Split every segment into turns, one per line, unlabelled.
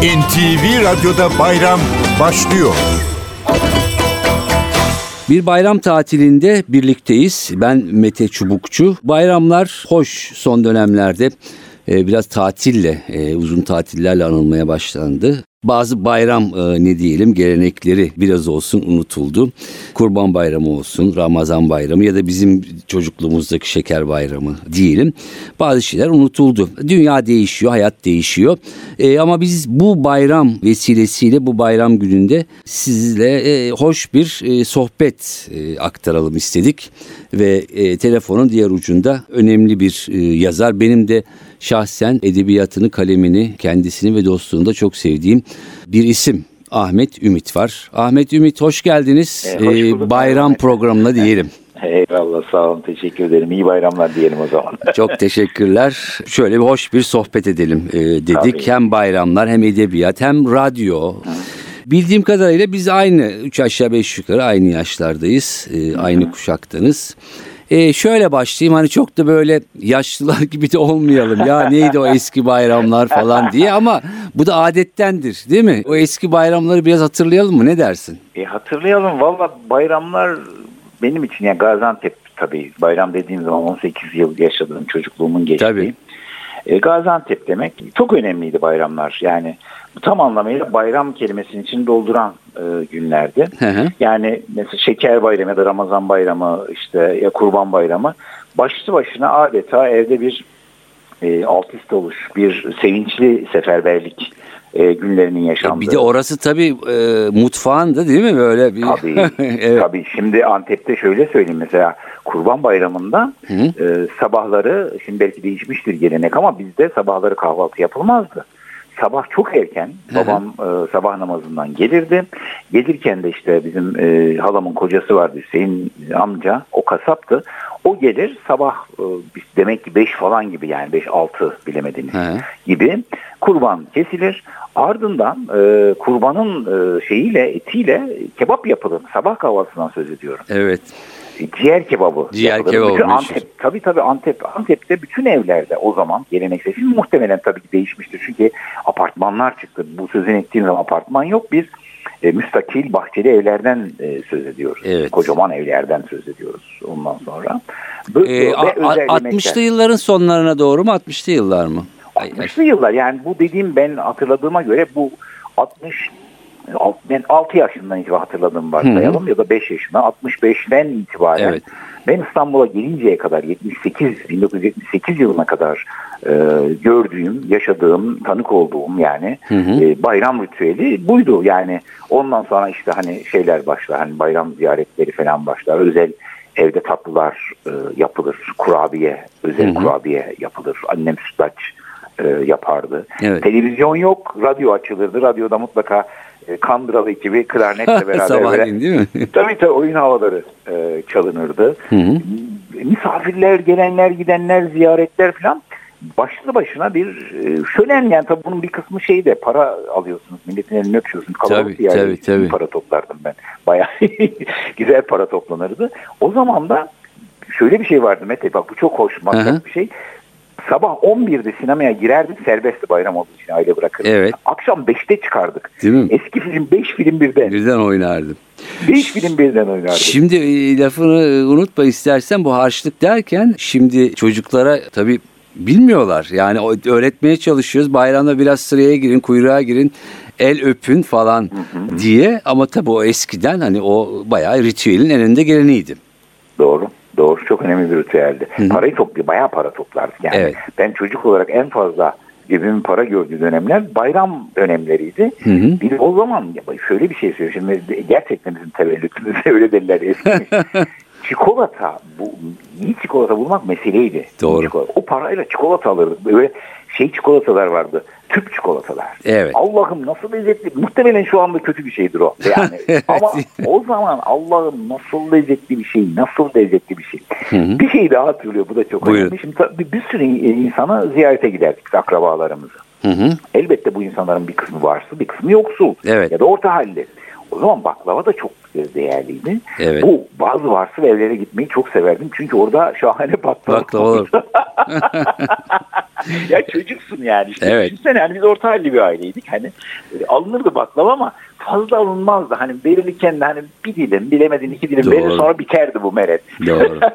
NTV Radyo'da bayram başlıyor.
Bir bayram tatilinde birlikteyiz. Ben Mete Çubukçu. Bayramlar hoş son dönemlerde e, biraz tatille, e, uzun tatillerle anılmaya başlandı. Bazı bayram e, ne diyelim gelenekleri biraz olsun unutuldu. Kurban Bayramı olsun, Ramazan Bayramı ya da bizim çocukluğumuzdaki Şeker Bayramı diyelim. Bazı şeyler unutuldu. Dünya değişiyor, hayat değişiyor. E, ama biz bu bayram vesilesiyle bu bayram gününde sizle e, hoş bir e, sohbet e, aktaralım istedik. Ve e, telefonun diğer ucunda önemli bir e, yazar. Benim de şahsen edebiyatını, kalemini, kendisini ve dostluğunu da çok sevdiğim bir isim. Ahmet Ümit var. Ahmet Ümit hoş geldiniz.
E, hoş
ee, bayram programına diyelim.
Eyvallah sağ olun teşekkür ederim. İyi bayramlar diyelim o zaman.
Çok teşekkürler. Şöyle bir hoş bir sohbet edelim e, dedik.
Tabii.
Hem bayramlar hem edebiyat hem radyo. Bildiğim kadarıyla biz aynı üç aşağı beş yukarı aynı yaşlardayız. E, aynı kuşaktanız. E, şöyle başlayayım hani çok da böyle yaşlılar gibi de olmayalım ya neydi o eski bayramlar falan diye ama bu da adettendir değil mi? O eski bayramları biraz hatırlayalım mı ne dersin?
E, hatırlayalım valla bayramlar benim için yani Gaziantep tabii bayram dediğim zaman 18 yıl yaşadığım çocukluğumun geçtiği.
Tabii.
E, Gaziantep demek çok önemliydi bayramlar. Yani tam anlamıyla bayram kelimesinin için dolduran e, günlerdi.
Hı hı.
Yani mesela şeker bayramı ya da Ramazan bayramı işte ya kurban bayramı başlı başına adeta evde bir e, alt üst oluş, bir sevinçli seferberlik e, günlerinin yaşandığı.
Bir de orası tabii e, mutfağında değil mi böyle bir?
Tabii,
evet.
tabii. Şimdi Antep'te şöyle söyleyeyim mesela Kurban Bayramı'nda
Hı.
e, sabahları şimdi belki değişmiştir gelenek ama bizde sabahları kahvaltı yapılmazdı. Sabah çok erken babam e, sabah namazından gelirdi. Gelirken de işte bizim e, halamın kocası vardı Hüseyin amca o kasaptı. O gelir sabah e, demek ki 5 falan gibi yani 5-6 bilemediniz
Hı.
gibi kurban kesilir. Ardından e, kurbanın e, şeyiyle etiyle kebap yapılır. Sabah kahvaltısından söz ediyorum.
Evet.
Ciğer kebabı.
Ciğer
yapılır.
kebabı
Bütün
meşhur.
Antep, tabii tabii Antep, Antep'te bütün evlerde o zaman geleneksel. Şimdi muhtemelen tabii ki değişmiştir. Çünkü apartmanlar çıktı. Bu sözün ettiğim zaman apartman yok. Biz e, müstakil bahçeli evlerden e, söz ediyoruz.
Evet.
Kocaman evlerden söz ediyoruz ondan sonra. Bu,
E,
ve
a-
özel
a-
yemekler.
60'lı yılların sonlarına doğru mu 60'lı yıllar mı? Ay, ay.
60'lı yıllar yani bu dediğim ben hatırladığıma göre bu 60 alt- ben 6 yaşından itibaren hatırladığım varsayalım ya da 5 yaşından 65'ten itibaren
Evet.
ben İstanbul'a gelinceye kadar 78 1978 yılına kadar e, gördüğüm, yaşadığım, tanık olduğum yani
Hı hı.
e, bayram ritüeli buydu. Yani ondan sonra işte hani şeyler başlar. Hani bayram ziyaretleri falan başlar. Özel evde tatlılar e, yapılır. Kurabiye, özel
Hı hı.
kurabiye yapılır. Annem sütlaç e, yapardı.
Evet.
Televizyon yok, radyo açılırdı. Radyoda mutlaka e, Kandıralı ekibi klarnetle beraber
Sabahleyin değil mi?
Tabii tabii oyun havaları e, çalınırdı.
Hı hı.
Misafirler, gelenler, gidenler, ziyaretler falan başlı başına bir e, şölen yani tabii bunun bir kısmı şey de para alıyorsunuz. Milletin elini öpüyorsunuz. Kalabalık
Tabii,
yerde
tabii, tabii.
para toplardım ben. Bayağı güzel para toplanırdı. O zaman da şöyle bir şey vardı Mete bak bu çok hoş bir şey. Sabah 11'de sinemaya girerdik serbestti bayram olduğu için aile bırakırdık.
Evet.
Akşam 5'te çıkardık.
Değil mi?
Eski film 5 film birden.
Birden oynardım.
5 film birden oynardık.
Şimdi e, lafını e, unutma istersen bu harçlık derken şimdi çocuklara tabii bilmiyorlar. Yani öğretmeye çalışıyoruz. Bayramda biraz sıraya girin, kuyruğa girin, el öpün falan diye. Ama tabii o eskiden hani o bayağı ritüelin en önünde geleniydi.
Doğru. Doğru. Çok önemli bir ritüeldi.
Hı hı.
Parayı toplu, bayağı para toplardık. Yani
Evet.
ben çocuk olarak en fazla cebimin para gördüğü dönemler bayram dönemleriydi.
Hı hı.
Bir o zaman şöyle bir şey söyleyeyim. Şimdi gerçekten bizim tevellütümüzde öyle derler eskimiş. çikolata, bu iyi çikolata bulmak meseleydi.
Doğru.
Çikolata. O parayla çikolata alırdık. Böyle şey çikolatalar vardı. Tüp çikolatalar.
Evet.
Allah'ım nasıl lezzetli. Muhtemelen şu anda kötü bir şeydir o. Yani.
Evet.
Ama o zaman Allah'ım nasıl lezzetli bir şey. Nasıl lezzetli bir şey. Bir şey daha hatırlıyor. Bu da çok
Buyurun.
önemli. Şimdi tabii bir sürü insana ziyarete giderdik. Akrabalarımızı.
Hı hı.
Elbette bu insanların bir kısmı varsıl, bir kısmı yoksul.
Evet.
Ya da orta halli. O zaman baklava da çok değerliydi.
Evet.
Bu bazı varsıl evlere gitmeyi çok severdim. Çünkü orada şahane baklava.
Baklava.
ya çocuksun yani. İşte
Evet.
Düşünsene hani biz orta halli bir aileydik. Hani e, alınırdı baklava ama fazla alınmazdı. Hani verilirken de hani bir dilim bilemedin iki dilim
Doğru.
verir sonra biterdi bu meret.
Doğru.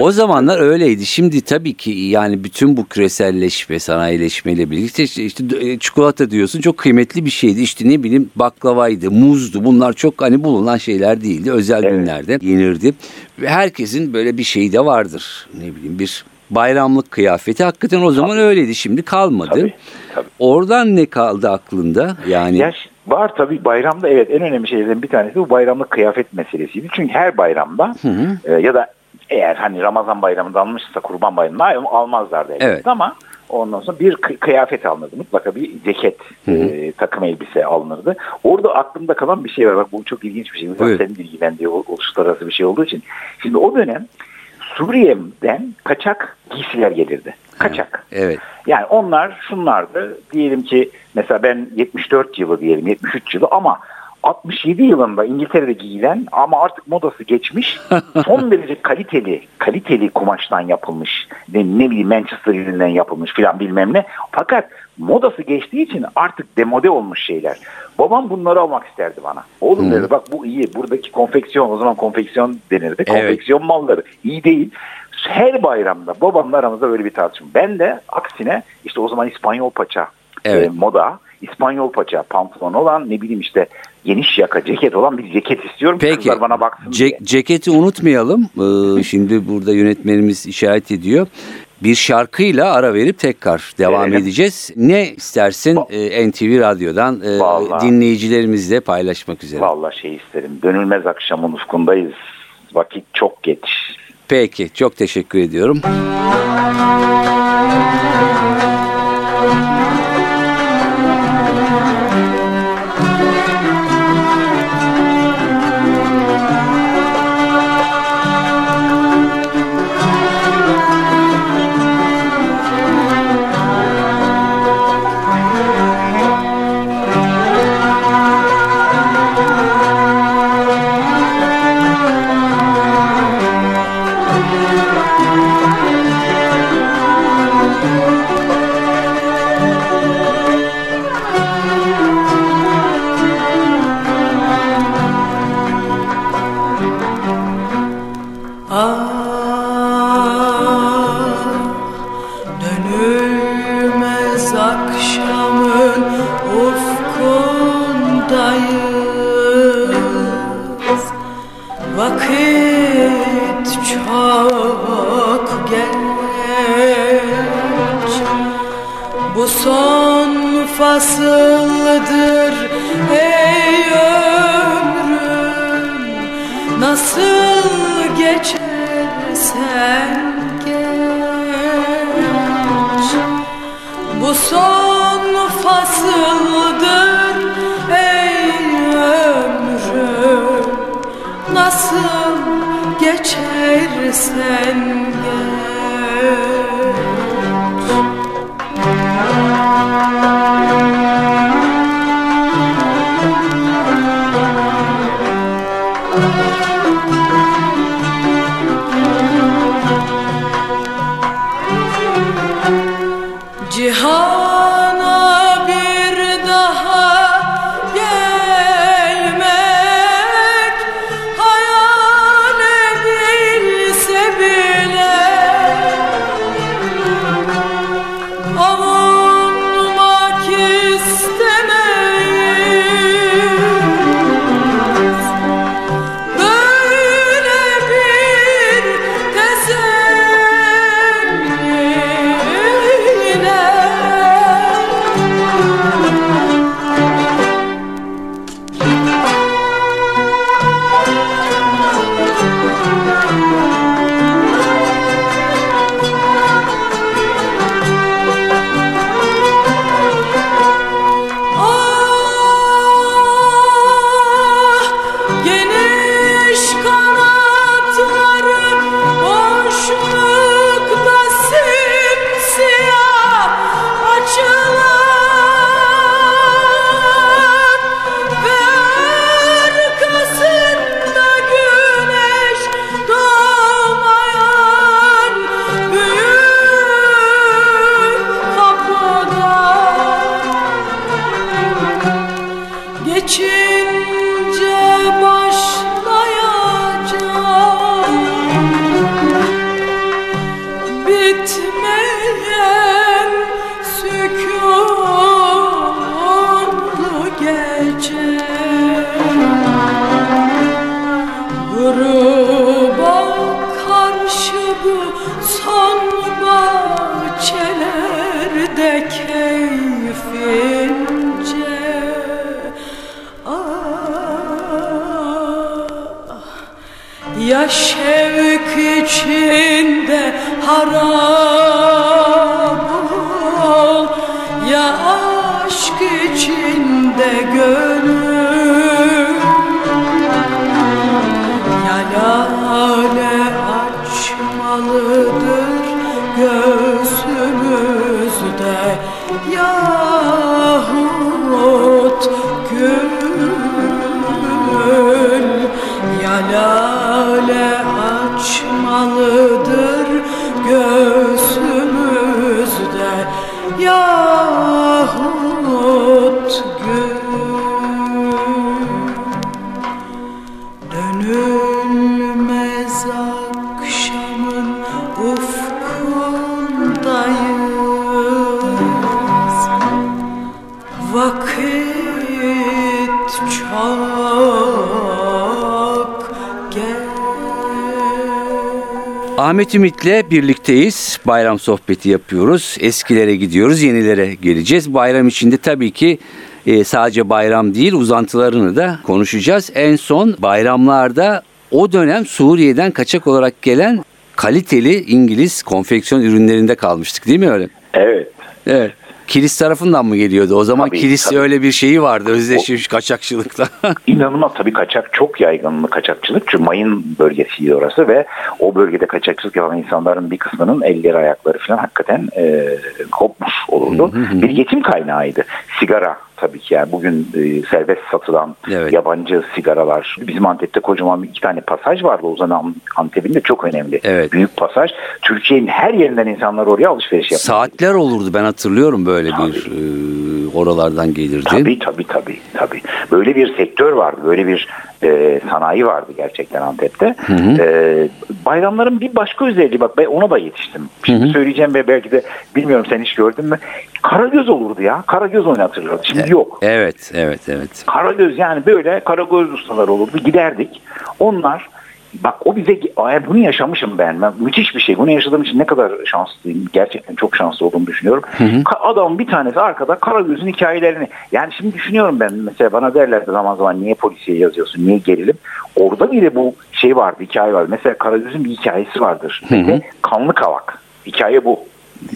O zamanlar öyleydi. Şimdi tabii ki yani bütün bu küreselleşme, sanayileşmeyle birlikte işte, işte e, çikolata diyorsun çok kıymetli bir şeydi. İşte ne bileyim baklavaydı, muzdu. Bunlar çok hani bulunan şeyler değildi. Özel
Evet.
günlerde yenirdi. Ve herkesin böyle bir şeyi de vardır. Ne bileyim bir bayramlık kıyafeti hakikaten o zaman öyleydi. Şimdi kalmadı.
Tabii, tabii.
Oradan ne kaldı aklında? Yani
Ya var tabii bayramda evet en önemli şeylerden bir tanesi bu bayramlık kıyafet meselesiydi. Çünkü her bayramda e, ya da eğer hani Ramazan bayramında almışsa kurban bayramında almazlardı elbette
Evet.
ama ondan sonra bir kı- kıyafet alınırdı. Mutlaka bir ceket, e, takım elbise alınırdı. Orada aklımda kalan bir şey var. Bak bu çok ilginç bir şey. Mesela
Buyur.
senin ilgilendiği o- uluslararası bir şey olduğu için. Şimdi o dönem Suriye'den kaçak giysiler gelirdi. Kaçak.
evet.
Yani onlar şunlardı. Diyelim ki mesela ben 74 yılı diyelim 73 yılı ama 67 yılında İngiltere'de giyilen ama artık modası geçmiş son derece kaliteli kaliteli kumaştan yapılmış ne, ne bileyim Manchester yününden yapılmış filan bilmem ne fakat modası geçtiği için artık demode olmuş şeyler. Babam bunları almak isterdi bana. Oğlum dedi bak bu iyi buradaki konfeksiyon o zaman konfeksiyon denirdi. Konfeksiyon malları iyi değil. Her bayramda babamla aramızda böyle bir tartışma. Ben de aksine işte o zaman İspanyol paça
Evet.
e, moda İspanyol paça pantolon olan ne bileyim işte geniş yaka ceket olan bir ceket istiyorum. ki
Peki
Kızlar bana baksın
ce-
diye.
ceketi unutmayalım. Ee, şimdi burada yönetmenimiz işaret ediyor. Bir şarkıyla ara verip tekrar devam
Verelim.
edeceğiz. Ne istersin e, NTV Radyo'dan e,
Vallahi.
dinleyicilerimizle paylaşmak üzere.
Vallahi şey isterim. Dönülmez akşamın ufkundayız. Vakit çok geç.
Peki çok teşekkür ediyorum.
İçinde harap ol. Ya aşk içinde gönül. Ya lale açmalıdır gözümüzde Yahut gül. Ya lale
Ahmet Ümit'le birlikteyiz. Bayram sohbeti yapıyoruz. Eskilere gidiyoruz, yenilere geleceğiz. Bayram içinde tabii ki e, sadece bayram değil uzantılarını da konuşacağız. En son bayramlarda o dönem Suriye'den kaçak olarak gelen kaliteli İngiliz konfeksiyon ürünlerinde kalmıştık değil mi öyle?
Evet.
Evet. Kilis tarafından mı geliyordu? O zaman
Tabii,
kilis
tabii.
öyle bir şeyi vardı özdeşleşmiş kaçakçılıkta.
İnanılmaz tabii kaçak çok yaygın kaçakçılık. Çünkü mayın bölgesiydi orası ve o bölgede kaçakçılık yapan insanların bir kısmının elleri ayakları falan hakikaten e, kopmuş olurdu. bir yetim kaynağıydı. Sigara tabii ki yani bugün e, serbest satılan
Evet.
yabancı sigaralar. Bizim Antep'te kocaman iki tane pasaj vardı Ozan Antep'in de çok önemli.
Evet.
Büyük pasaj. Türkiye'nin her yerinden insanlar oraya alışveriş yapıyor.
Saatler olurdu ben hatırlıyorum böyle bir e, oralardan gelirdi.
Tabii tabii tabii tabii. Böyle bir sektör vardı, böyle bir e, sanayi vardı gerçekten Antep'te. E, bayramların bir başka özelliği bak ben ona da yetiştim. Şimdi söyleyeceğim ve belki de bilmiyorum sen hiç gördün mü? Karagöz olurdu ya. Karagöz oynatırlardı. Şimdi yok.
Evet, evet, evet.
Karagöz yani böyle karagöz ustaları olurdu. Giderdik. Onlar bak o bize Ay, bunu yaşamışım ben. ben. Müthiş bir şey. Bunu yaşadığım için ne kadar şanslıyım. Gerçekten çok şanslı olduğumu düşünüyorum. Ka- Adamın bir tanesi arkada Karagöz'ün hikayelerini. Yani şimdi düşünüyorum ben mesela bana derlerdi zaman zaman niye polisiye yazıyorsun? Niye gerilim? Orada bile bu şey vardı. Hikaye var. Mesela Karagöz'ün bir hikayesi vardır. Ve Kanlı Kavak. Hikaye bu.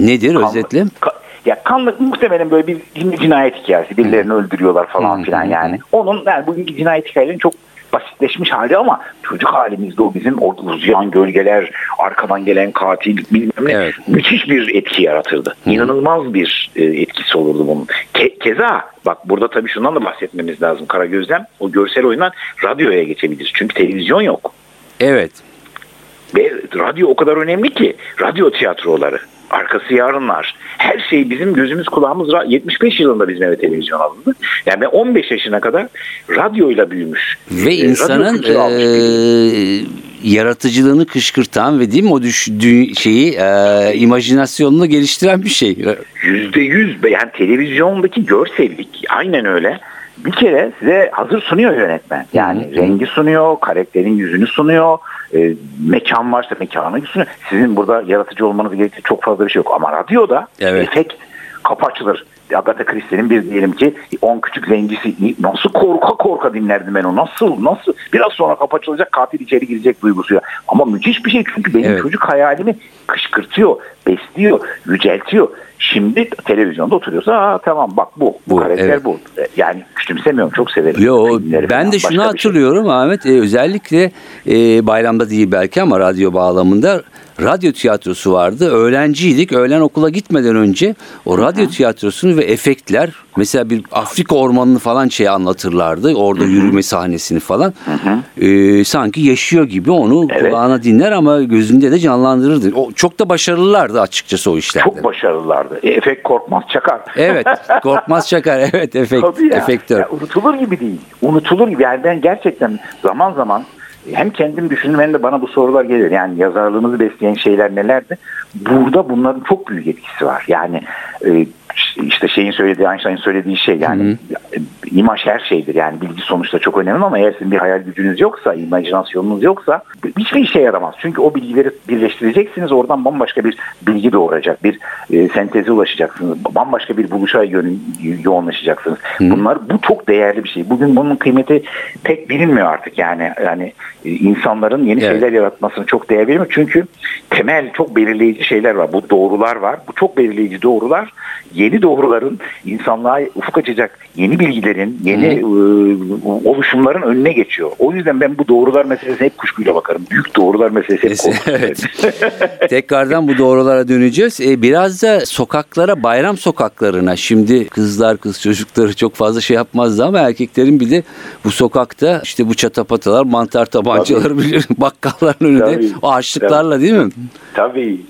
Nedir
Kanlı-
özetle?
Ka- ya kanlı muhtemelen böyle bir cinayet hikayesi. Birilerini öldürüyorlar falan
Hı,
filan
hı,
yani. Onun yani bugünkü cinayet hikayelerinin çok basitleşmiş hali ama çocuk halimizde o bizim orada uzayan gölgeler, arkadan gelen katil bilmem ne
Evet.
müthiş bir etki yaratırdı. İnanılmaz bir e, etkisi olurdu bunun. Ke- keza bak burada tabii şundan da bahsetmemiz lazım. Karagöz'den o görsel oyundan radyoya geçebiliriz. Çünkü televizyon yok.
Evet.
Ve radyo o kadar önemli ki radyo tiyatroları, arkası yarınlar, her şey bizim gözümüz kulağımız ra- 75 yılında bizim eve televizyon alındı. Yani ben 15 yaşına kadar radyoyla büyümüş.
Ve
e,
insanın e, yaratıcılığını kışkırtan ve değil mi o düş, dü- şeyi e, imajinasyonunu geliştiren bir şey.
Yüzde yüz yani televizyondaki görsellik aynen öyle. Bir kere size hazır sunuyor yönetmen. Yani rengi sunuyor, karakterin yüzünü sunuyor, e, mekan varsa mekanı sunuyor. Sizin burada yaratıcı olmanız gerektiği çok fazla bir şey yok. Ama radyoda
Evet.
efekt kapı açılır. Agatha Christie'nin bir diyelim ki 10 küçük zencisi nasıl korka korka dinlerdim ben o nasıl nasıl biraz sonra kapı açılacak katil içeri girecek duygusuyla ama müthiş bir şey çünkü benim
Evet.
çocuk hayalimi kışkırtıyor besliyor yüceltiyor şimdi televizyonda oturuyorsa Aa, tamam bak bu bu,
Bu,
karakter
evet.
bu yani küçümsemiyorum çok severim
Yo, ben
falan,
de şunu
başka şey.
hatırlıyorum Ahmet e, özellikle e, bayramda değil belki ama radyo bağlamında radyo tiyatrosu vardı. Öğrenciydik. Öğlen okula gitmeden önce o radyo tiyatrosunu ve efektler mesela bir Afrika ormanını falan şey anlatırlardı. Orada yürüme sahnesini falan. E, sanki yaşıyor gibi onu
Evet.
kulağına dinler ama gözünde de canlandırırdı. O çok da başarılılardı açıkçası o işlerde.
çok başarılılardı e, efekt korkmaz çakar
Evet. Korkmaz Çakar. Evet. Efekt,
Tabii ya.
efektör.
Ya unutulur gibi değil. Unutulur gibi. Yani ben gerçekten zaman zaman hem kendim düşündüm hem de bana bu sorular gelir. Yani yazarlığımızı besleyen şeyler nelerdi? Burada bunların çok büyük etkisi var. Yani e, işte şeyin söylediği Einstein'ın söylediği şey yani e, imaj her şeydir yani bilgi sonuçta çok önemli ama eğer sizin bir hayal gücünüz yoksa imajinasyonunuz yoksa hiçbir işe yaramaz. Çünkü o bilgileri birleştireceksiniz oradan bambaşka bir bilgi doğuracak bir e, senteze ulaşacaksınız. Bambaşka bir buluşa yön, yoğunlaşacaksınız. Bunlar bu çok değerli bir şey. Bugün bunun kıymeti pek bilinmiyor artık yani yani e, insanların yeni
Evet.
şeyler yaratmasını çok değer veriyor. Çünkü temel çok belirleyici şeyler var. Bu doğrular var. Bu çok belirleyici doğrular yeni doğruların insanlığa ufuk açacak yeni bilgilerin, yeni e, oluşumların önüne geçiyor. O yüzden ben bu doğrular meselesine hep kuşkuyla bakarım. Büyük doğrular meselesi hep
evet. Tekrardan bu doğrulara döneceğiz. E, biraz da sokaklara, bayram sokaklarına. Şimdi kızlar, kız çocukları çok fazla şey yapmazdı ama erkeklerin bir de bu sokakta işte bu çatapatalar, mantar tabancaları bakkalların önünde
Tabii.
o harçlıklarla değil mi?
Tabii.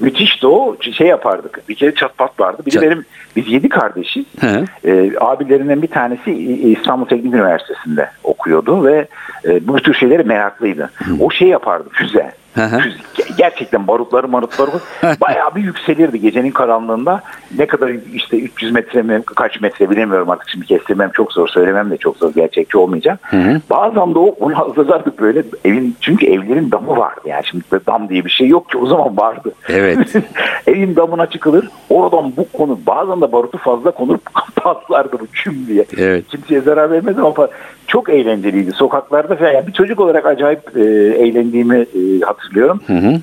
Müthiş de o şey yapardık. Bir kere çatpat vardı. Bir
Çat-
de benim biz yedi kardeşiz.
He.
Ee, abilerinden bir tanesi İstanbul Teknik Üniversitesi'nde okuyordu ve e, bu tür şeylere meraklıydı. O şey yapardı füze. Gerçekten barutları marutları bayağı bir yükselirdi gecenin karanlığında. Ne kadar işte 300 metre mi kaç metre bilemiyorum artık şimdi kestirmem çok zor söylemem de çok zor gerçekçi olmayacak. Bazen de o onu hazırlardık böyle evin çünkü evlerin damı vardı yani şimdi dam diye bir şey yok ki o zaman vardı.
Evet.
Evin damına çıkılır. Oradan bu konu bazen de barutu fazla konur patlardı bu küm diye.
Evet.
Kimseye zarar vermez ama çok eğlenceliydi. Sokaklarda falan. Yani bir çocuk olarak acayip e, eğlendiğimi e, hatırlıyorum.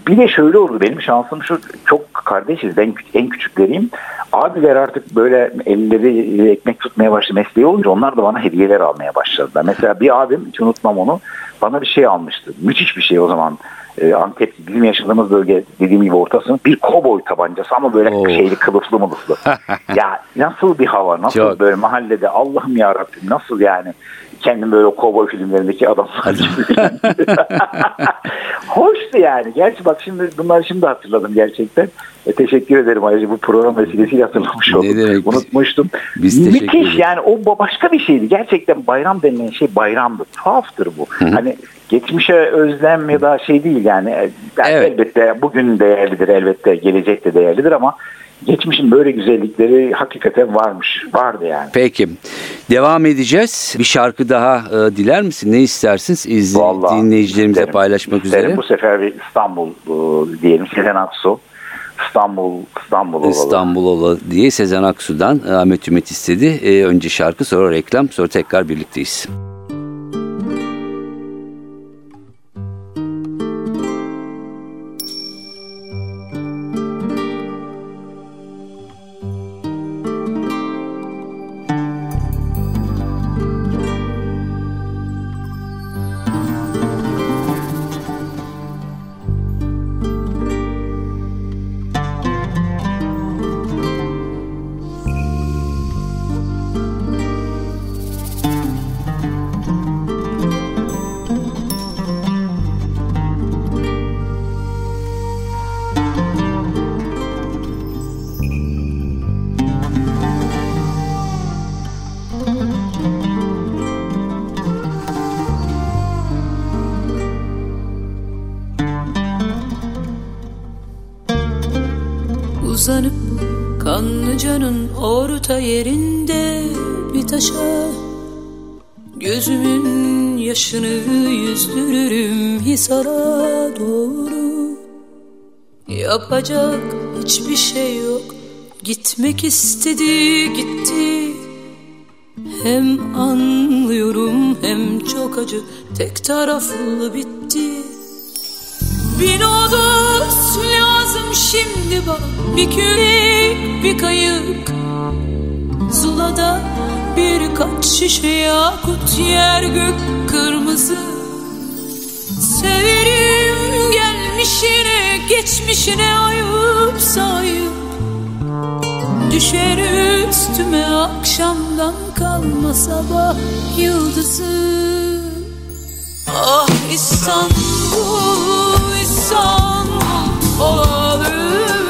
Bir de şöyle oldu. Benim şansım şu çok kardeşiz. Ben en küçükleriyim. Abiler artık böyle elleri ekmek tutmaya başladı. Mesleği olunca onlar da bana hediyeler almaya başladılar. Mesela bir abim hiç unutmam onu. Bana bir şey almıştı. Müthiş bir şey o zaman. E, Antep bizim yaşadığımız bölge dediğim gibi ortasının bir koboy tabancası ama böyle
Oo.
şeyli kılıflı mılıflı. ya nasıl bir hava nasıl
Çok.
böyle mahallede Allah'ım ya Rabbim nasıl yani kendim böyle kovboy filmlerindeki gibi. Hoştu yani. Gerçi bak şimdi bunları şimdi hatırladım gerçekten. E, teşekkür ederim ayrıca bu program vesilesiyle hatırlamış
Ne
oldum.
demek? Biz-
Unutmuştum.
biz
Müthiş
ederiz.
yani o ba- başka bir şeydi. Gerçekten bayram denilen şey bayramdı. Tuhaftır bu. Hani geçmişe özlem ya da şey değil yani. E, yani
Evet.
Elbette bugün değerlidir elbette gelecek de değerlidir ama geçmişin böyle güzellikleri hakikaten varmış. Vardı yani.
Peki. Devam edeceğiz. Bir şarkı daha e, diler misin? Ne istersiniz? İzle,
Vallahi
dinleyicilerimize
isterim.
paylaşmak
İsterim.
üzere.
Bu sefer bir İstanbul e, diyelim Sezen Aksu. İstanbul, İstanbul olalım.
İstanbul Ola diye Sezen Aksu'dan e, Ahmet Ümit istedi. E, önce şarkı sonra reklam sonra tekrar birlikteyiz.
Orta yerinde bir taşa. Gözümün yaşını yüzdürürüm Hisar'a doğru. Yapacak hiçbir şey yok. Gitmek istedi gitti. Hem anlıyorum hem çok acı. Tek taraflı bitti. Bir nodus lazım şimdi bana. Bir kürek bir kayık Zulada birkaç şişe yakut Yer gök kırmızı. Severim gelmişine geçmişine ayıp sayıp Düşer üstüme akşamdan kalma sabah yıldızı. Ah İstanbul, İstanbul olalım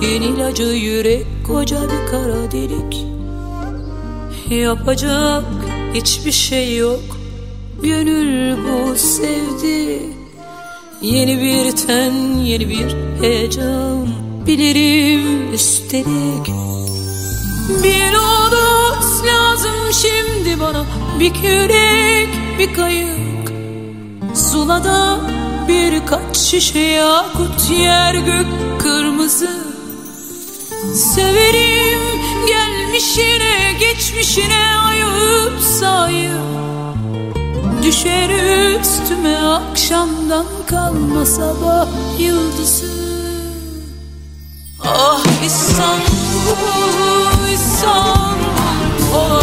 ihanetin ilacı yürek koca bir kara delik. Yapacak hiçbir şey yok Gönül bu sevdi. Yeni bir ten yeni bir heyecan Bilirim üstelik Bir odut lazım şimdi bana Bir kürek bir kayık. Zulada birkaç şişe yakut yer gök kırmızı Severim gelmişine geçmişine ayıp sayıp Düşer üstüme akşamdan kalma sabah yıldızı. Ah İstanbul, İstanbul olalım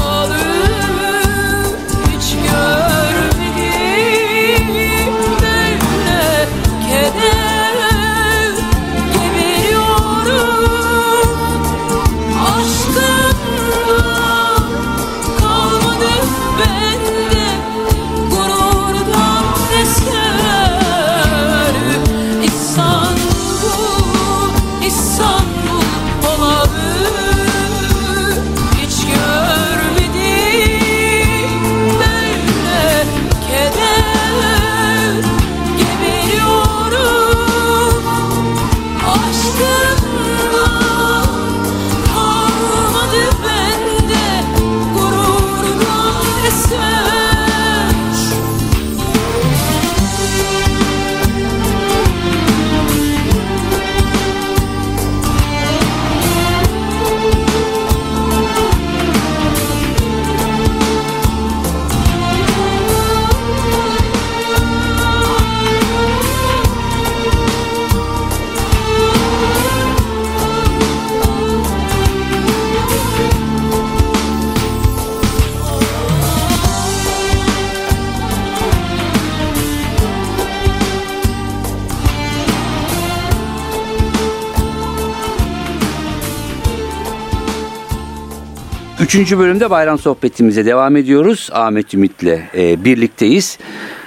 Üçüncü bölümde bayram sohbetimize devam ediyoruz. Ahmet Ümit'le e, birlikteyiz.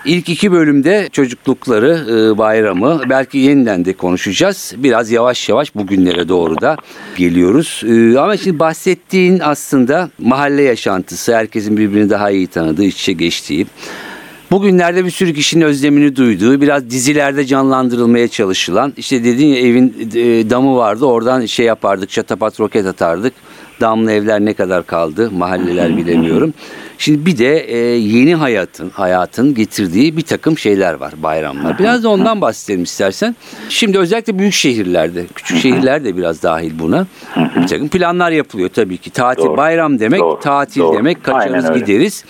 İlk iki bölümde çocuklukları, e, bayramı belki yeniden de konuşacağız. Biraz yavaş yavaş bugünlere doğru da geliyoruz. E, ama şimdi bahsettiğin aslında mahalle yaşantısı, herkesin birbirini daha iyi tanıdığı, iç içe geçtiği. Bugünlerde bir sürü kişinin özlemini duyduğu, biraz dizilerde canlandırılmaya çalışılan, işte dediğin ya evin e, damı vardı, oradan şey yapardık, çatapat roket atardık. Damlı evler ne kadar kaldı, mahalleler bilemiyorum. Şimdi bir de e, yeni hayatın, hayatın getirdiği bir takım şeyler var, bayramlar. Biraz da ondan bahsedelim istersen. Şimdi özellikle büyük şehirlerde, küçük şehirler de biraz dahil buna. Bir takım planlar yapılıyor tabii ki. Tatil,
Doğru.
bayram demek,
Doğru.
tatil
Doğru.
demek, kaçarız gideriz.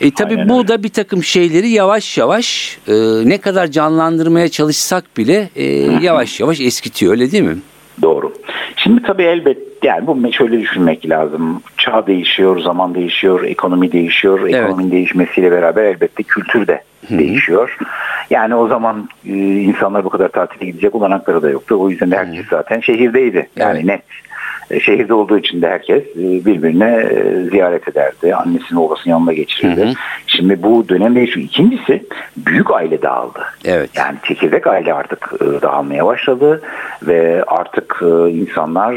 E, tabii
Aynen
bu
öyle.
da bir takım şeyleri yavaş yavaş e, ne kadar canlandırmaya çalışsak bile e, yavaş yavaş eskitiyor öyle değil mi?
Doğru. Şimdi tabii elbet yani bu şöyle düşünmek lazım. Çağ değişiyor, zaman değişiyor, ekonomi değişiyor.
Evet.
Ekonominin değişmesiyle beraber elbette kültür de değişiyor. Yani o zaman e, insanlar bu kadar tatile gidecek olanakları da yoktu. O yüzden de herkes zaten şehirdeydi. Yani
Evet.
net. E, Şehirde olduğu için de herkes e, birbirine e, ziyaret ederdi. Annesinin babasının yanına geçirirdi.
Hı hı.
Şimdi bu dönem değişiyor. İkincisi büyük aile dağıldı.
Evet.
Yani çekirdek aile artık dağılmaya başladı ve artık insanlar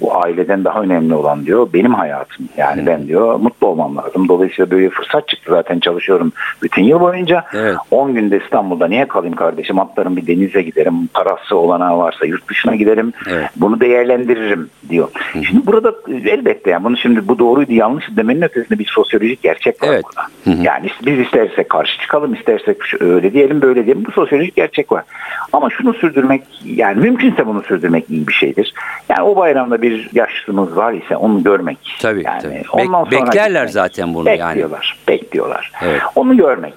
bu aileden daha önemli olan diyor benim hayatım. Yani ben diyor mutlu olmam lazım. Dolayısıyla böyle fırsat çıktı zaten çalışıyorum bütün yıl boyunca.
Evet.
10 günde İstanbul'da niye kalayım kardeşim? Atlarım bir denize giderim. Parası olanağı varsa yurt dışına giderim.
Evet.
Bunu değerlendiririm diyor. Şimdi burada e, elbette yani bunu şimdi bu doğruydu yanlış demenin ötesinde bir sosyolojik gerçek var
Evet.
burada.
Hı hı.
Yani biz istersek karşı çıkalım, istersek öyle diyelim, böyle diyelim. Bu sosyolojik gerçek var. Ama şunu sürdürmek, yani mümkünse bunu sürdürmek iyi bir şeydir. Yani o bayramda bir yaşlımız var ise onu görmek.
Tabii,
yani
tabii.
Ondan
Bek-
sonra
beklerler
gitmek.
zaten bunu yani.
bekliyorlar, Bekliyorlar.
Evet.
Onu görmek.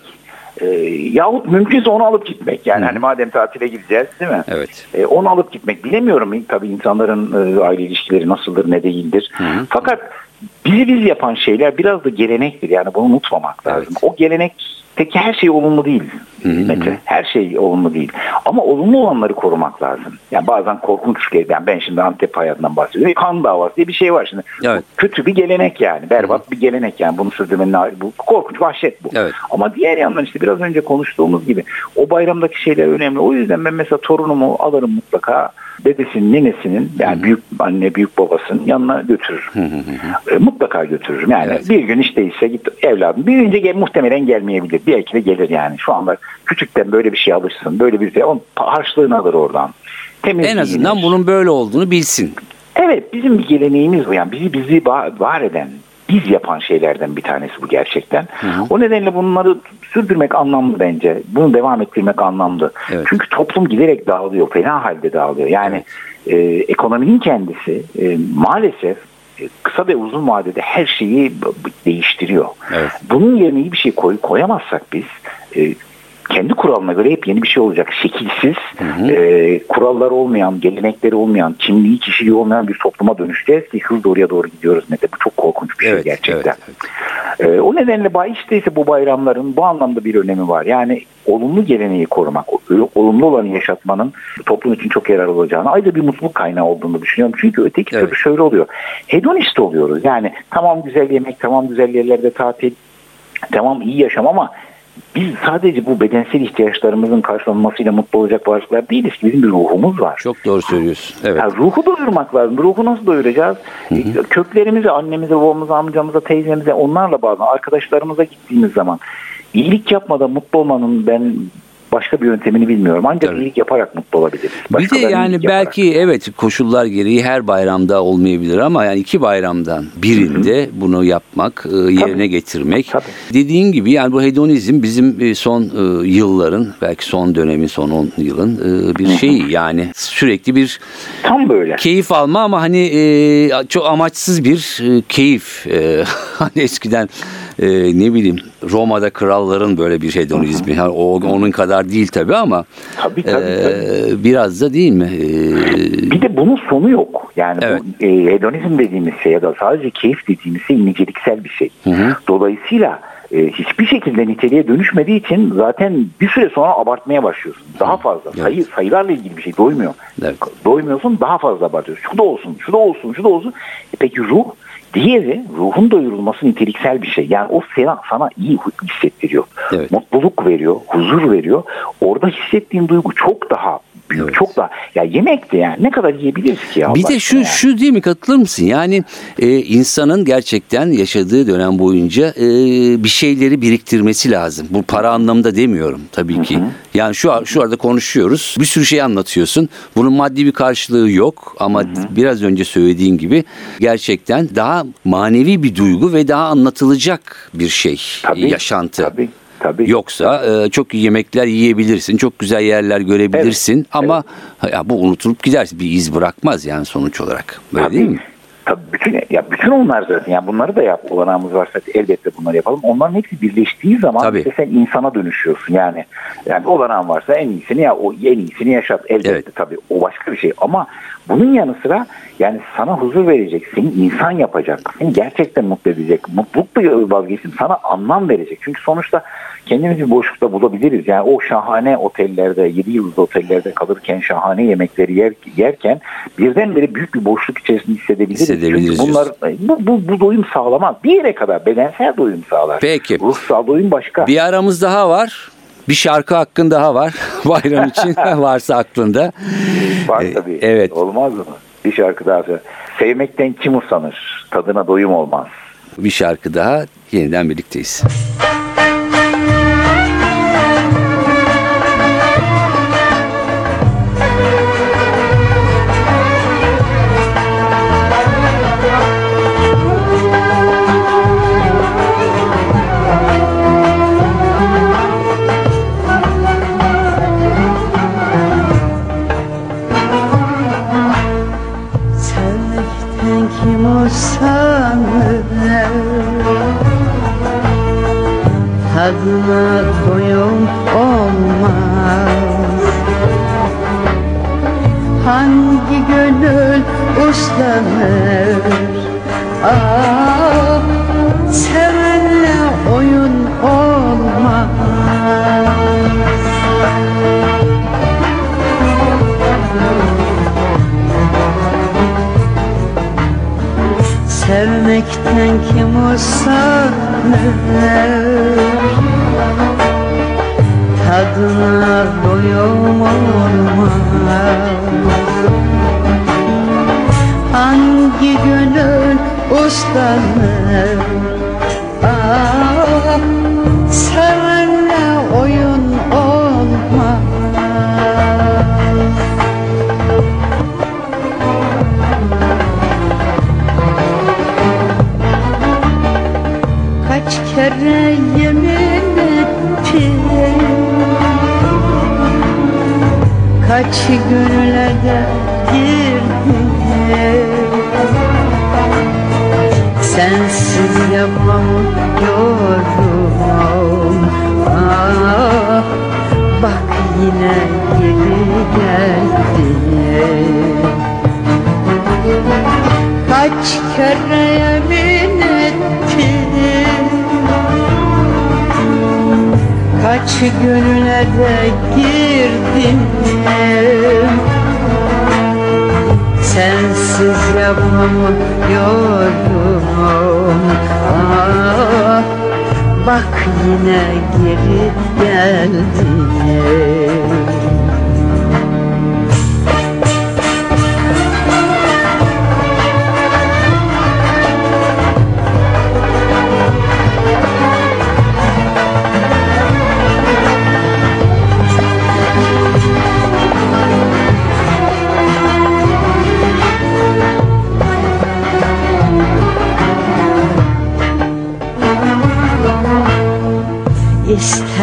Ee, yahut mümkünse onu alıp gitmek. Yani hani madem tatile gideceğiz değil mi?
Evet.
E, onu alıp gitmek. Bilemiyorum tabii insanların e, aile ilişkileri nasıldır ne değildir. Fakat bizi biz yapan şeyler biraz da gelenektir. Yani bunu unutmamak lazım.
Evet.
O gelenek Peki her şey olumlu değil. Mete. Her şey olumlu değil. Ama olumlu olanları korumak lazım. Yani bazen korkunç gelen ben şimdi Antep hayatından bahsediyorum. E, Kan davası diye bir şey var şimdi.
Evet.
Kötü bir gelenek yani. Berbat bir gelenek yani. Bunu sürdürmenin bu korkunç vahşet bu.
Evet.
Ama diğer yandan işte biraz önce konuştuğumuz gibi o bayramdaki şeyler önemli. O yüzden ben mesela torunumu alırım mutlaka dedesinin, nenesinin yani büyük anne, büyük babasının yanına götürürüm. E, mutlaka götürürüm. Yani
Evet.
bir gün işte ise git evladım. Birinci gel, muhtemelen gelmeyebilir. Belki de gelir yani. Şu anda küçükten böyle bir şey alışsın. Böyle bir şey. Onun harçlığını alır oradan. Temiz
En azından bunun böyle olduğunu bilsin.
Evet bizim bir geleneğimiz bu. Yani bizi bizi var eden, biz yapan şeylerden bir tanesi bu gerçekten. O nedenle bunları sürdürmek anlamlı bence. Bunu devam ettirmek anlamlı.
Evet.
Çünkü toplum giderek dağılıyor. Fena halde dağılıyor. Yani e, ekonominin kendisi e, maalesef e, kısa ve uzun vadede her şeyi değiştiriyor.
Evet.
Bunun yerine iyi bir şey koy, koyamazsak biz e, kendi kuralına göre hep yeni bir şey olacak. Şekilsiz, e, kurallar olmayan, gelenekleri olmayan, kimliği, kişiliği olmayan bir topluma dönüşeceğiz ki hızla oraya doğru gidiyoruz Mete. Bu çok korkunç bir şey
Evet,
gerçekten.
evet,
E, o nedenle bay işte ise bu bayramların bu anlamda bir önemi var. Yani olumlu geleneği korumak, olumlu olanı yaşatmanın toplum için çok yarar olacağını, ayrıca bir mutluluk kaynağı olduğunu düşünüyorum. Çünkü öteki
Evet.
türlü şöyle oluyor. Hedonist oluyoruz. Yani tamam güzel yemek, tamam güzel yerlerde tatil, tamam iyi yaşam ama biz sadece bu bedensel ihtiyaçlarımızın karşılanmasıyla mutlu olacak varlıklar değiliz ki. Bizim bir ruhumuz var.
Çok doğru söylüyorsun. Evet.
Ya ruhu doyurmak lazım. Ruhu nasıl doyuracağız? E, Köklerimize, annemize, babamıza, amcamıza, teyzemize, onlarla bazen arkadaşlarımıza gittiğimiz zaman iyilik yapmadan mutlu olmanın ben başka bir yöntemini bilmiyorum. Ancak
Tabii.
iyilik yaparak mutlu olabiliriz.
Bir de yani
iyilik yaparak.
belki evet koşullar gereği her bayramda olmayabilir ama yani iki bayramdan birinde bunu yapmak, e, yerine getirmek.
Tabii.
Dediğin gibi yani bu hedonizm bizim e, son e, yılların belki son dönemin son 10 yılın bir şeyi yani sürekli bir
Tam böyle.
keyif alma ama hani çok amaçsız bir keyif. Hani eskiden e, ne bileyim Roma'da kralların böyle bir hedonizmi. Yani o onun kadar değil tabii ama
Tabii, tabii,
e,
tabii.
biraz da değil mi? E,
Bir de bunun sonu yok. Yani
Evet.
bu e, hedonizm dediğimiz şey ya da sadece keyif dediğimiz şey niceliksel bir şey.
hı.
Dolayısıyla e, hiçbir şekilde niteliğe dönüşmediği için zaten bir süre sonra abartmaya başlıyorsun. Daha fazla.
Evet.
Sayı, sayılarla ilgili bir şey doymuyor.
Evet.
Doymuyorsun daha fazla abartıyorsun. Şu da olsun, şu da olsun, şu da olsun. E peki ruh? Diğeri ruhun doyurulması niteliksel bir şey. Yani o sana, sana iyi hissettiriyor.
Evet.
Mutluluk veriyor, huzur veriyor. Orada hissettiğin duygu çok daha büyük,
Evet.
çok daha. Ya yemek de yani ne kadar yiyebiliriz ki ya?
Bir de şu
yani.
şu değil mi katılır mısın? Yani e, insanın gerçekten yaşadığı dönem boyunca e, bir şeyleri biriktirmesi lazım. Bu para anlamında demiyorum tabii ki. Yani şu şu arada konuşuyoruz. Bir sürü şey anlatıyorsun. Bunun maddi bir karşılığı yok ama biraz önce söylediğin gibi gerçekten daha manevi bir duygu ve daha anlatılacak bir şey
Tabii,
yaşantı.
Tabii, tabii.
Yoksa e, çok iyi yemekler yiyebilirsin, çok güzel yerler görebilirsin
Evet,
ama ya bu unutulup gidersin. Bir iz bırakmaz yani sonuç olarak. Böyle
Tabii.
değil mi?
Tabii bütün ya bütün onlar zaten yani bunları da yap olanağımız varsa elbette bunları yapalım. Onların hepsi birleştiği zaman
Tabii.
işte sen insana dönüşüyorsun yani. Yani olanağın varsa en iyisini ya o en iyisini yaşat elbette
Evet.
tabii o başka bir şey ama bunun yanı sıra yani sana huzur verecek, seni insan yapacak, seni gerçekten mutlu edecek, mutlulukla vazgeçsin, sana anlam verecek. Çünkü sonuçta kendimizi boşlukta bulabiliriz. Yani o şahane otellerde, 7 yıldızlı otellerde kalırken şahane yemekleri yer, yerken birdenbire büyük bir boşluk içerisinde hissedebiliriz.
Hissedebiliriz
Çünkü bunlar bu, bu, bu doyum sağlamaz. Bir yere kadar bedensel doyum sağlar.
Peki.
Ruhsal doyum başka.
Bir aramız daha var. Bir şarkı hakkın daha var. Bayram için varsa aklında.
Var
E,
tabii.
evet.
Olmaz mı? Bir şarkı daha. Sevmekten kim usanır? Tadına doyum olmaz.
Bir şarkı daha yeniden birlikteyiz.
Sevmekten tadına doyum olmaz. Hangi gönül uslanır? Ah sevenle oyun olmaz. Sevmekten kim uslanır? Usanır Tadına doyum olmaz Hangi gönül uslanır Bak yine geri geldin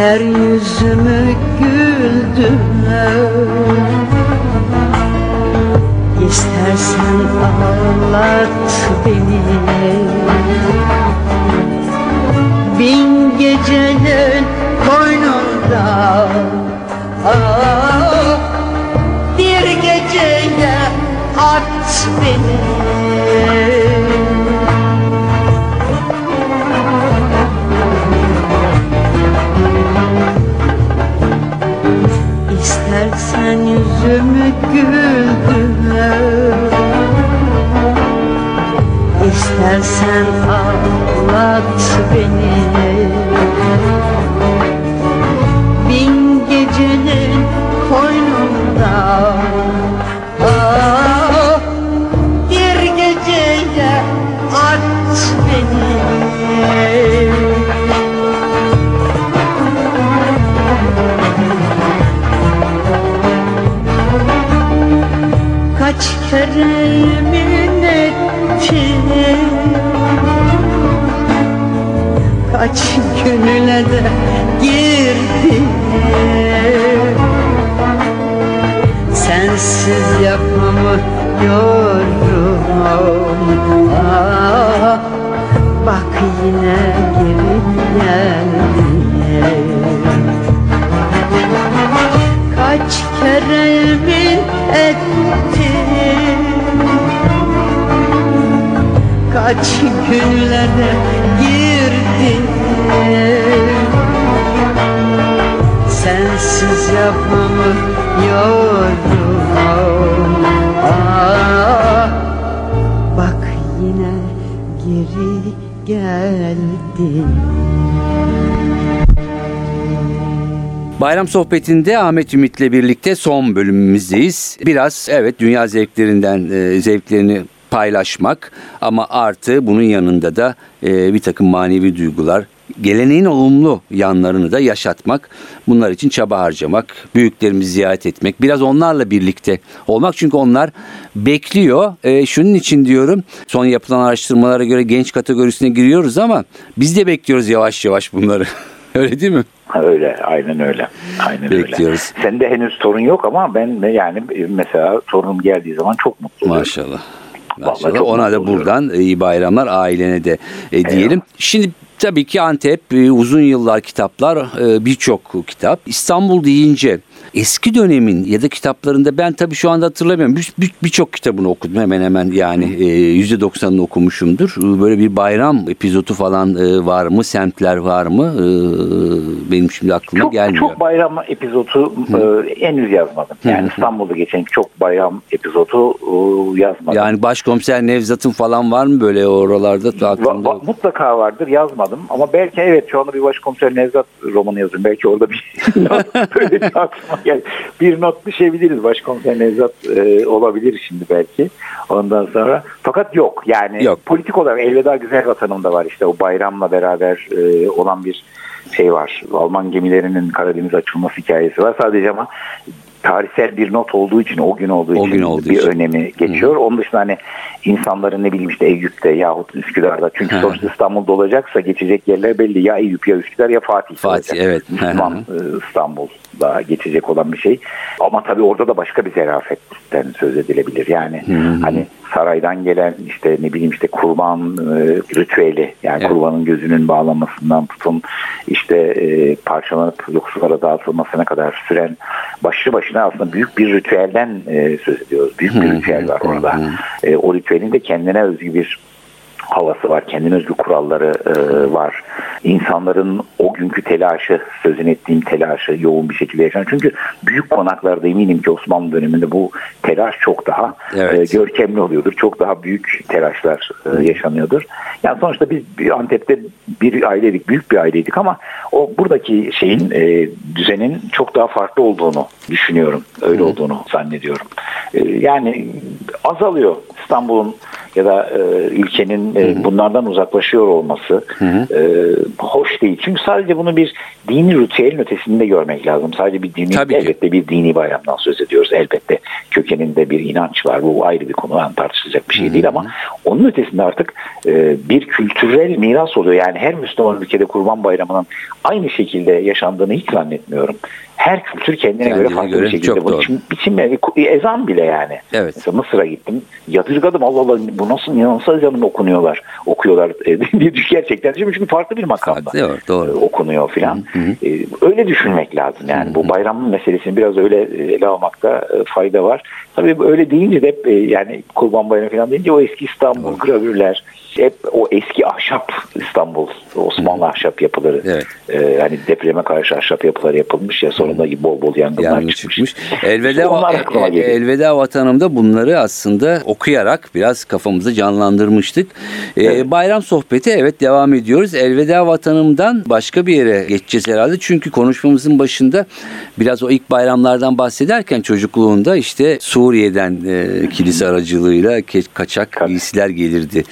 İster yüzümü güldürme İstersen ağlat beni. Bin gecenin koynunda. Ah, Bir geceye at beni İstersen yüzümü güldürme İstersen ağlat beni Kaç kere yemin ettim Kaç gönüle de girdim Sensiz yapamıyorum ah, Bak yine geri geldin Kaç kere yemin ettim Kaç günlere girdim Sensiz yapamıyorum ah, Bak yine geri geldin
Bayram sohbetinde Ahmet Ümit'le birlikte son bölümümüzdeyiz. Biraz evet dünya zevklerinden e, zevklerini paylaşmak ama artı bunun yanında da e, bir takım manevi duygular, geleneğin olumlu yanlarını da yaşatmak, bunlar için çaba harcamak, büyüklerimizi ziyaret etmek, biraz onlarla birlikte olmak çünkü onlar bekliyor. E, şunun için diyorum son yapılan araştırmalara göre genç kategorisine giriyoruz ama biz de bekliyoruz yavaş yavaş bunları. Öyle değil mi?
Öyle, aynen öyle. Aynen
Bekliyoruz.
öyle. Sende henüz torun yok ama ben yani mesela torunum geldiği zaman çok mutlu oluyorum.
Maşallah. Maşallah. Ona da buradan e, iyi bayramlar ailene de e, diyelim.
Eyvallah.
Şimdi tabii ki Antep e, uzun yıllar kitaplar e, birçok kitap. İstanbul deyince eski dönemin ya da kitaplarında ben tabii şu anda hatırlamıyorum. Bir- bir- Birçok kitabını okudum hemen hemen yani e, yüzde doksanını okumuşumdur. Böyle bir bayram epizodu falan e, var mı? Semtler var mı? E, benim şimdi aklıma
Çok,
gelmiyor.
çok bayram epizodu e, henüz yazmadım. Yani İstanbul'da geçen çok bayram epizodu e, yazmadım.
Yani başkomiser Nevzat'ın falan var mı böyle oralarda
Va-
aklımda?
va- mutlaka vardır yazmadım ama belki evet şu anda bir başkomiser Nevzat romanı yazıyorum. Belki orada bir not böyle bir aklıma geldi. Bir not düşebiliriz. Başkomiser Nevzat e, olabilir şimdi belki. Ondan sonra fakat yok yani
Yok.
politik olarak elveda güzel vatanımda var işte o bayramla beraber e, olan bir şey var. Alman gemilerinin Karadeniz açılması hikayesi var sadece ama tarihsel bir not olduğu için o gün olduğu
O
için
gün olduğu
bir
için.
önemi geçiyor. Onun dışında hani insanların ne bileyim işte Eyüp'te yahut Üsküdar'da çünkü
Hı.
sonuçta İstanbul'da olacaksa geçecek yerler belli. Ya Eyüp ya Üsküdar ya Fatih.
Fatih,
olacak.
evet.
Müslüman e, İstanbul'da geçecek olan bir şey. Ama tabii orada da başka bir zerafetten söz edilebilir. Yani hani saraydan gelen işte ne bileyim işte kurban e, ritüeli yani
Evet.
kurbanın gözünün bağlanmasından tutun işte e, parçalanıp yoksullara dağıtılmasına kadar süren başlı başına aslında büyük bir ritüelden e, söz ediyoruz. Büyük bir ritüel var orada. E, o ritüelin de kendine özgü bir havası var. Kendine özgü kuralları e, var. İnsanların o günkü telaşı, sözünü ettiğim telaşı yoğun bir şekilde yaşanan. Çünkü büyük konaklarda eminim ki Osmanlı döneminde bu telaş çok daha
Evet.
e, görkemli oluyordur. Çok daha büyük telaşlar e, yaşanıyordur. Yani sonuçta biz Antep'te bir aileydik, büyük bir aileydik ama o buradaki şeyin e, düzenin çok daha farklı olduğunu düşünüyorum. Öyle olduğunu zannediyorum. E, yani azalıyor İstanbul'un ya da e, ülkenin e, bunlardan uzaklaşıyor olması e, hoş değil. Çünkü sadece bunu bir dini ritüelin ötesinde görmek lazım. Sadece bir dini,
Tabii ki.
elbette bir dini bayramdan söz ediyoruz. Elbette kökeninde bir inanç var. Bu ayrı bir konu. Yani tartışılacak bir şey değil ama onun ötesinde artık e, bir kültürel miras oluyor. Yani her Müslüman ülkede Kurban Bayramı'nın aynı şekilde yaşandığını hiç zannetmiyorum. Her kültür kendine,
Kendine
göre farklı
göre
bir şekilde.
çok
Bu
doğru.
biçim, biçimleri, ezan bile yani.
Evet.
Mesela Mısır'a gittim. Yadırgadım Allah Allah bu nasıl inanılmaz ezanın okunuyorlar. Okuyorlar diye düş gerçekten. Çünkü farklı bir makamda
evet, doğru.
e, okunuyor filan. E, öyle düşünmek lazım yani. Bu bayramın meselesini biraz öyle e, ele almakta fayda var. Tabii öyle deyince de yani Kurban Bayramı falan deyince o eski İstanbul gravürler hep o eski ahşap İstanbul Osmanlı ahşap yapıları
Evet.
e, hani depreme karşı ahşap yapıları yapılmış ya sonra da bol bol yangınlar
Yangın
çıkmış.
çıkmış. Elveda,
aklıma
e-
geliyor.
elveda vatanımda bunları aslında okuyarak biraz kafamızı canlandırmıştık. E,
Evet.
bayram sohbeti evet devam ediyoruz. Elveda vatanımdan başka bir yere geçeceğiz herhalde. Çünkü konuşmamızın başında biraz o ilk bayramlardan bahsederken çocukluğunda işte Suriye'den e, kilise aracılığıyla kaçak giysiler gelirdi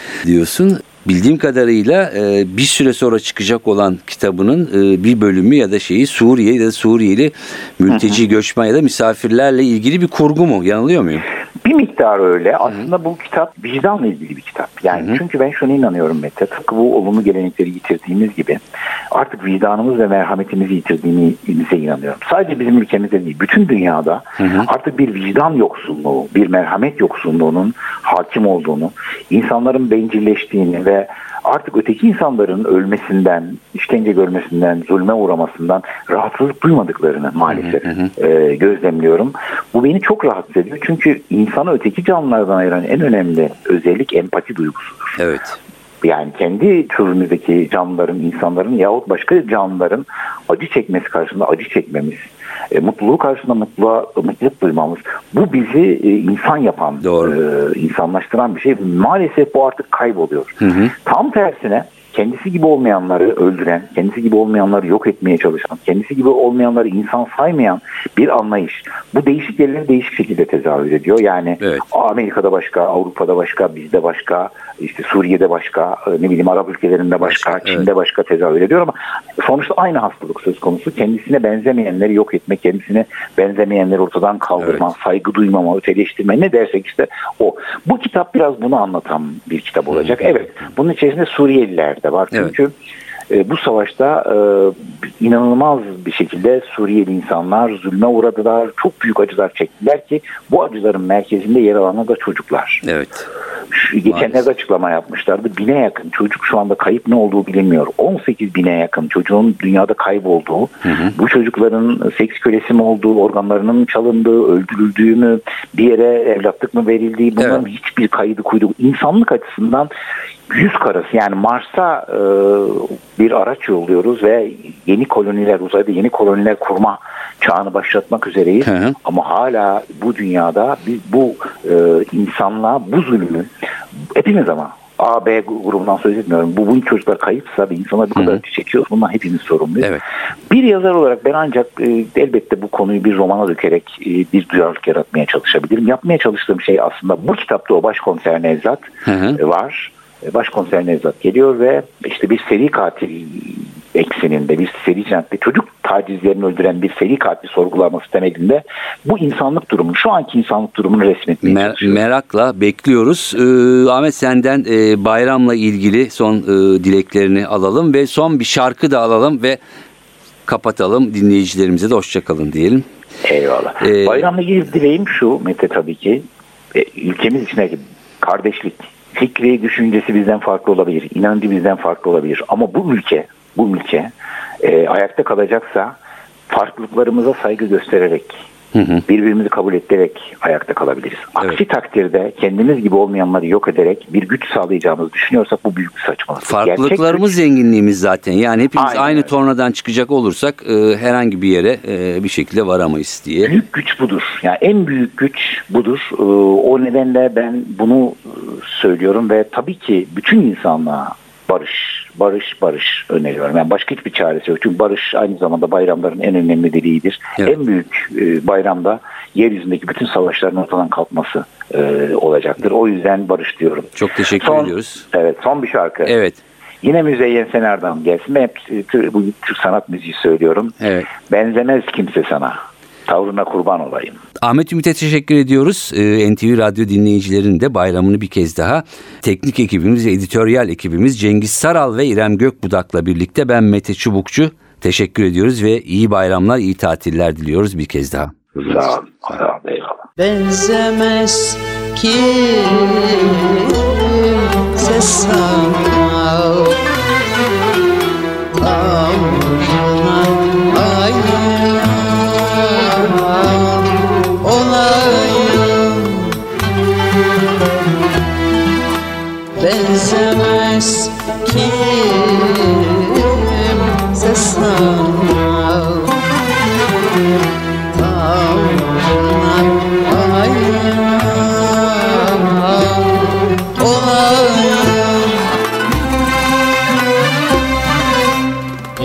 diyorsun. Bildiğim kadarıyla e, bir süre sonra çıkacak olan kitabının e, bir bölümü ya da şeyi Suriye ya da Suriyeli mülteci göçmen ya da misafirlerle ilgili bir kurgu mu? Yanılıyor muyum?
Bir miktar öyle. Aslında bu kitap vicdanla ilgili bir kitap. Yani çünkü ben şuna inanıyorum Mete. Tıpkı bu olumlu gelenekleri yitirdiğimiz gibi artık vicdanımız ve merhametimizi yitirdiğimize inanıyorum. Sadece bizim ülkemizde değil, bütün dünyada artık bir vicdan yoksunluğu, bir merhamet yoksunluğunun hakim olduğunu, insanların bencilleştiğini ve artık öteki insanların ölmesinden, işkence görmesinden, zulme uğramasından rahatsızlık duymadıklarını maalesef e, gözlemliyorum. Bu beni çok rahatsız ediyor. Çünkü insanı öteki canlılardan ayıran en önemli özellik empati duygusudur.
Evet.
Yani kendi türümüzdeki canlıların, insanların yahut başka canlıların acı çekmesi karşısında acı çekmemiz, e, mutluluğu karşısında mutluluğa, mutluluk duymamız, bu bizi e, insan yapan,
Doğru.
e, insanlaştıran bir şey. Maalesef bu artık kayboluyor. Tam tersine kendisi gibi olmayanları öldüren, kendisi gibi olmayanları yok etmeye çalışan, kendisi gibi olmayanları insan saymayan bir anlayış. Bu değişik yerleri değişik şekilde tezahür ediyor. Yani
Evet.
Amerika'da başka, Avrupa'da başka, bizde başka, işte Suriye'de başka, e, ne bileyim Arap ülkelerinde başka,
Başka,
Çin'de başka tezahür ediyor ama sonuçta aynı hastalık söz konusu. Kendisine benzemeyenleri yok etmek, kendisine benzemeyenleri ortadan kaldırma, saygı duymama, öteleştirme ne dersek işte o. Bu kitap biraz bunu anlatan bir kitap olacak. Evet, bunun içerisinde Suriyeliler de var.
Evet.
Çünkü e, bu savaşta e, inanılmaz bir şekilde Suriyeli insanlar zulme uğradılar. Çok büyük acılar çektiler ki bu acıların merkezinde yer alanı da çocuklar.
Evet.
Geçenlerde açıklama yapmışlardı. Bine yakın çocuk şu anda kayıp ne olduğu bilinmiyor. 18 bine yakın çocuğun dünyada kaybolduğu, bu çocukların seks kölesi mi olduğu, organlarının çalındığı, öldürüldüğü mü, bir yere evlatlık mı verildiği bunların
Evet.
hiçbir kaydı kuydu. İnsanlık açısından yüz karası yani Mars'a e, bir araç yolluyoruz ve yeni koloniler uzayda yeni koloniler kurma çağını başlatmak üzereyiz.
Hı hı.
Ama hala bu dünyada biz bu e, insanlığa bu zulmü hepimiz ama A, B grubundan söz etmiyorum. Bu, bu çocuklar kayıpsa ve insanlar bu kadar acı çekiyor. Bundan hepimiz sorumluyuz.
Evet.
Bir yazar olarak ben ancak e, elbette bu konuyu bir romana dökerek e, bir duyarlılık yaratmaya çalışabilirim. Yapmaya çalıştığım şey aslında bu kitapta o başkomiser Nevzat
Hı hı.
e, var. E, Başkomiser Nevzat geliyor ve işte bir seri katil ekseninde bir seri cinatte çocuk tacizlerini öldüren bir seri katil sorgulaması temelinde bu insanlık durumu şu anki insanlık durumunu resmetmeye
Mer-
çalışıyor.
merakla bekliyoruz. Ee, Ahmet senden e, bayramla ilgili son e, dileklerini alalım ve son bir şarkı da alalım ve kapatalım. Dinleyicilerimize de hoşçakalın diyelim.
Eyvallah.
Ee,
Bayramla ilgili dileğim şu Mete tabii ki. E, ülkemiz içindeki kardeşlik, fikri, düşüncesi bizden farklı olabilir. inancı bizden farklı olabilir. Ama bu ülke, bu ülke e, ayakta kalacaksa farklılıklarımıza saygı göstererek, birbirimizi kabul ettirerek ayakta kalabiliriz. Aksi takdirde kendimiz gibi olmayanları yok ederek bir güç sağlayacağımızı düşünüyorsak bu büyük bir saçmalık.
Farklılıklarımız zenginliğimiz zaten. Yani hepimiz
Aynen
aynı tornadan çıkacak olursak e, herhangi bir yere e, bir şekilde varamayız diye.
Büyük güç budur. Yani en büyük güç budur. Ee, O nedenle ben bunu e, söylüyorum ve tabii ki bütün insanlığa barış, barış, barış öneriyorum. Yani başka hiçbir çaresi yok. Çünkü barış aynı zamanda bayramların en önemli dileğidir.
Evet.
En büyük e, bayramda yeryüzündeki bütün savaşların ortadan kalkması e, olacaktır. O yüzden barış diyorum.
Çok teşekkür
Son,
ediyoruz.
evet son bir şarkı.
Evet.
Yine Müzeyyen Senar'dan gelsin. Ben hep Tür- bu Türk sanat müziği söylüyorum.
Evet.
Benzemez kimse sana. Tavrına kurban olayım.
Ahmet Ümit'e teşekkür ediyoruz. Ee, NTV Radyo dinleyicilerinin de bayramını bir kez daha teknik ekibimiz ve editoryal ekibimiz Cengiz Saral ve İrem Gökbudak'la birlikte ben Mete Çubukçu teşekkür ediyoruz ve iyi bayramlar, iyi tatiller diliyoruz bir kez daha.
Sağ ol. Sağ ol. Eyvallah.
Benzemez kimse sana Avruna Benzemez kimse sana. Tavrına ayıran olayım.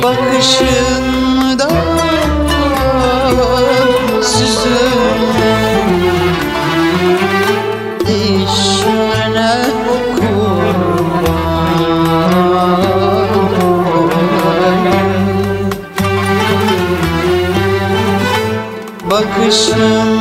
Bakışında
snow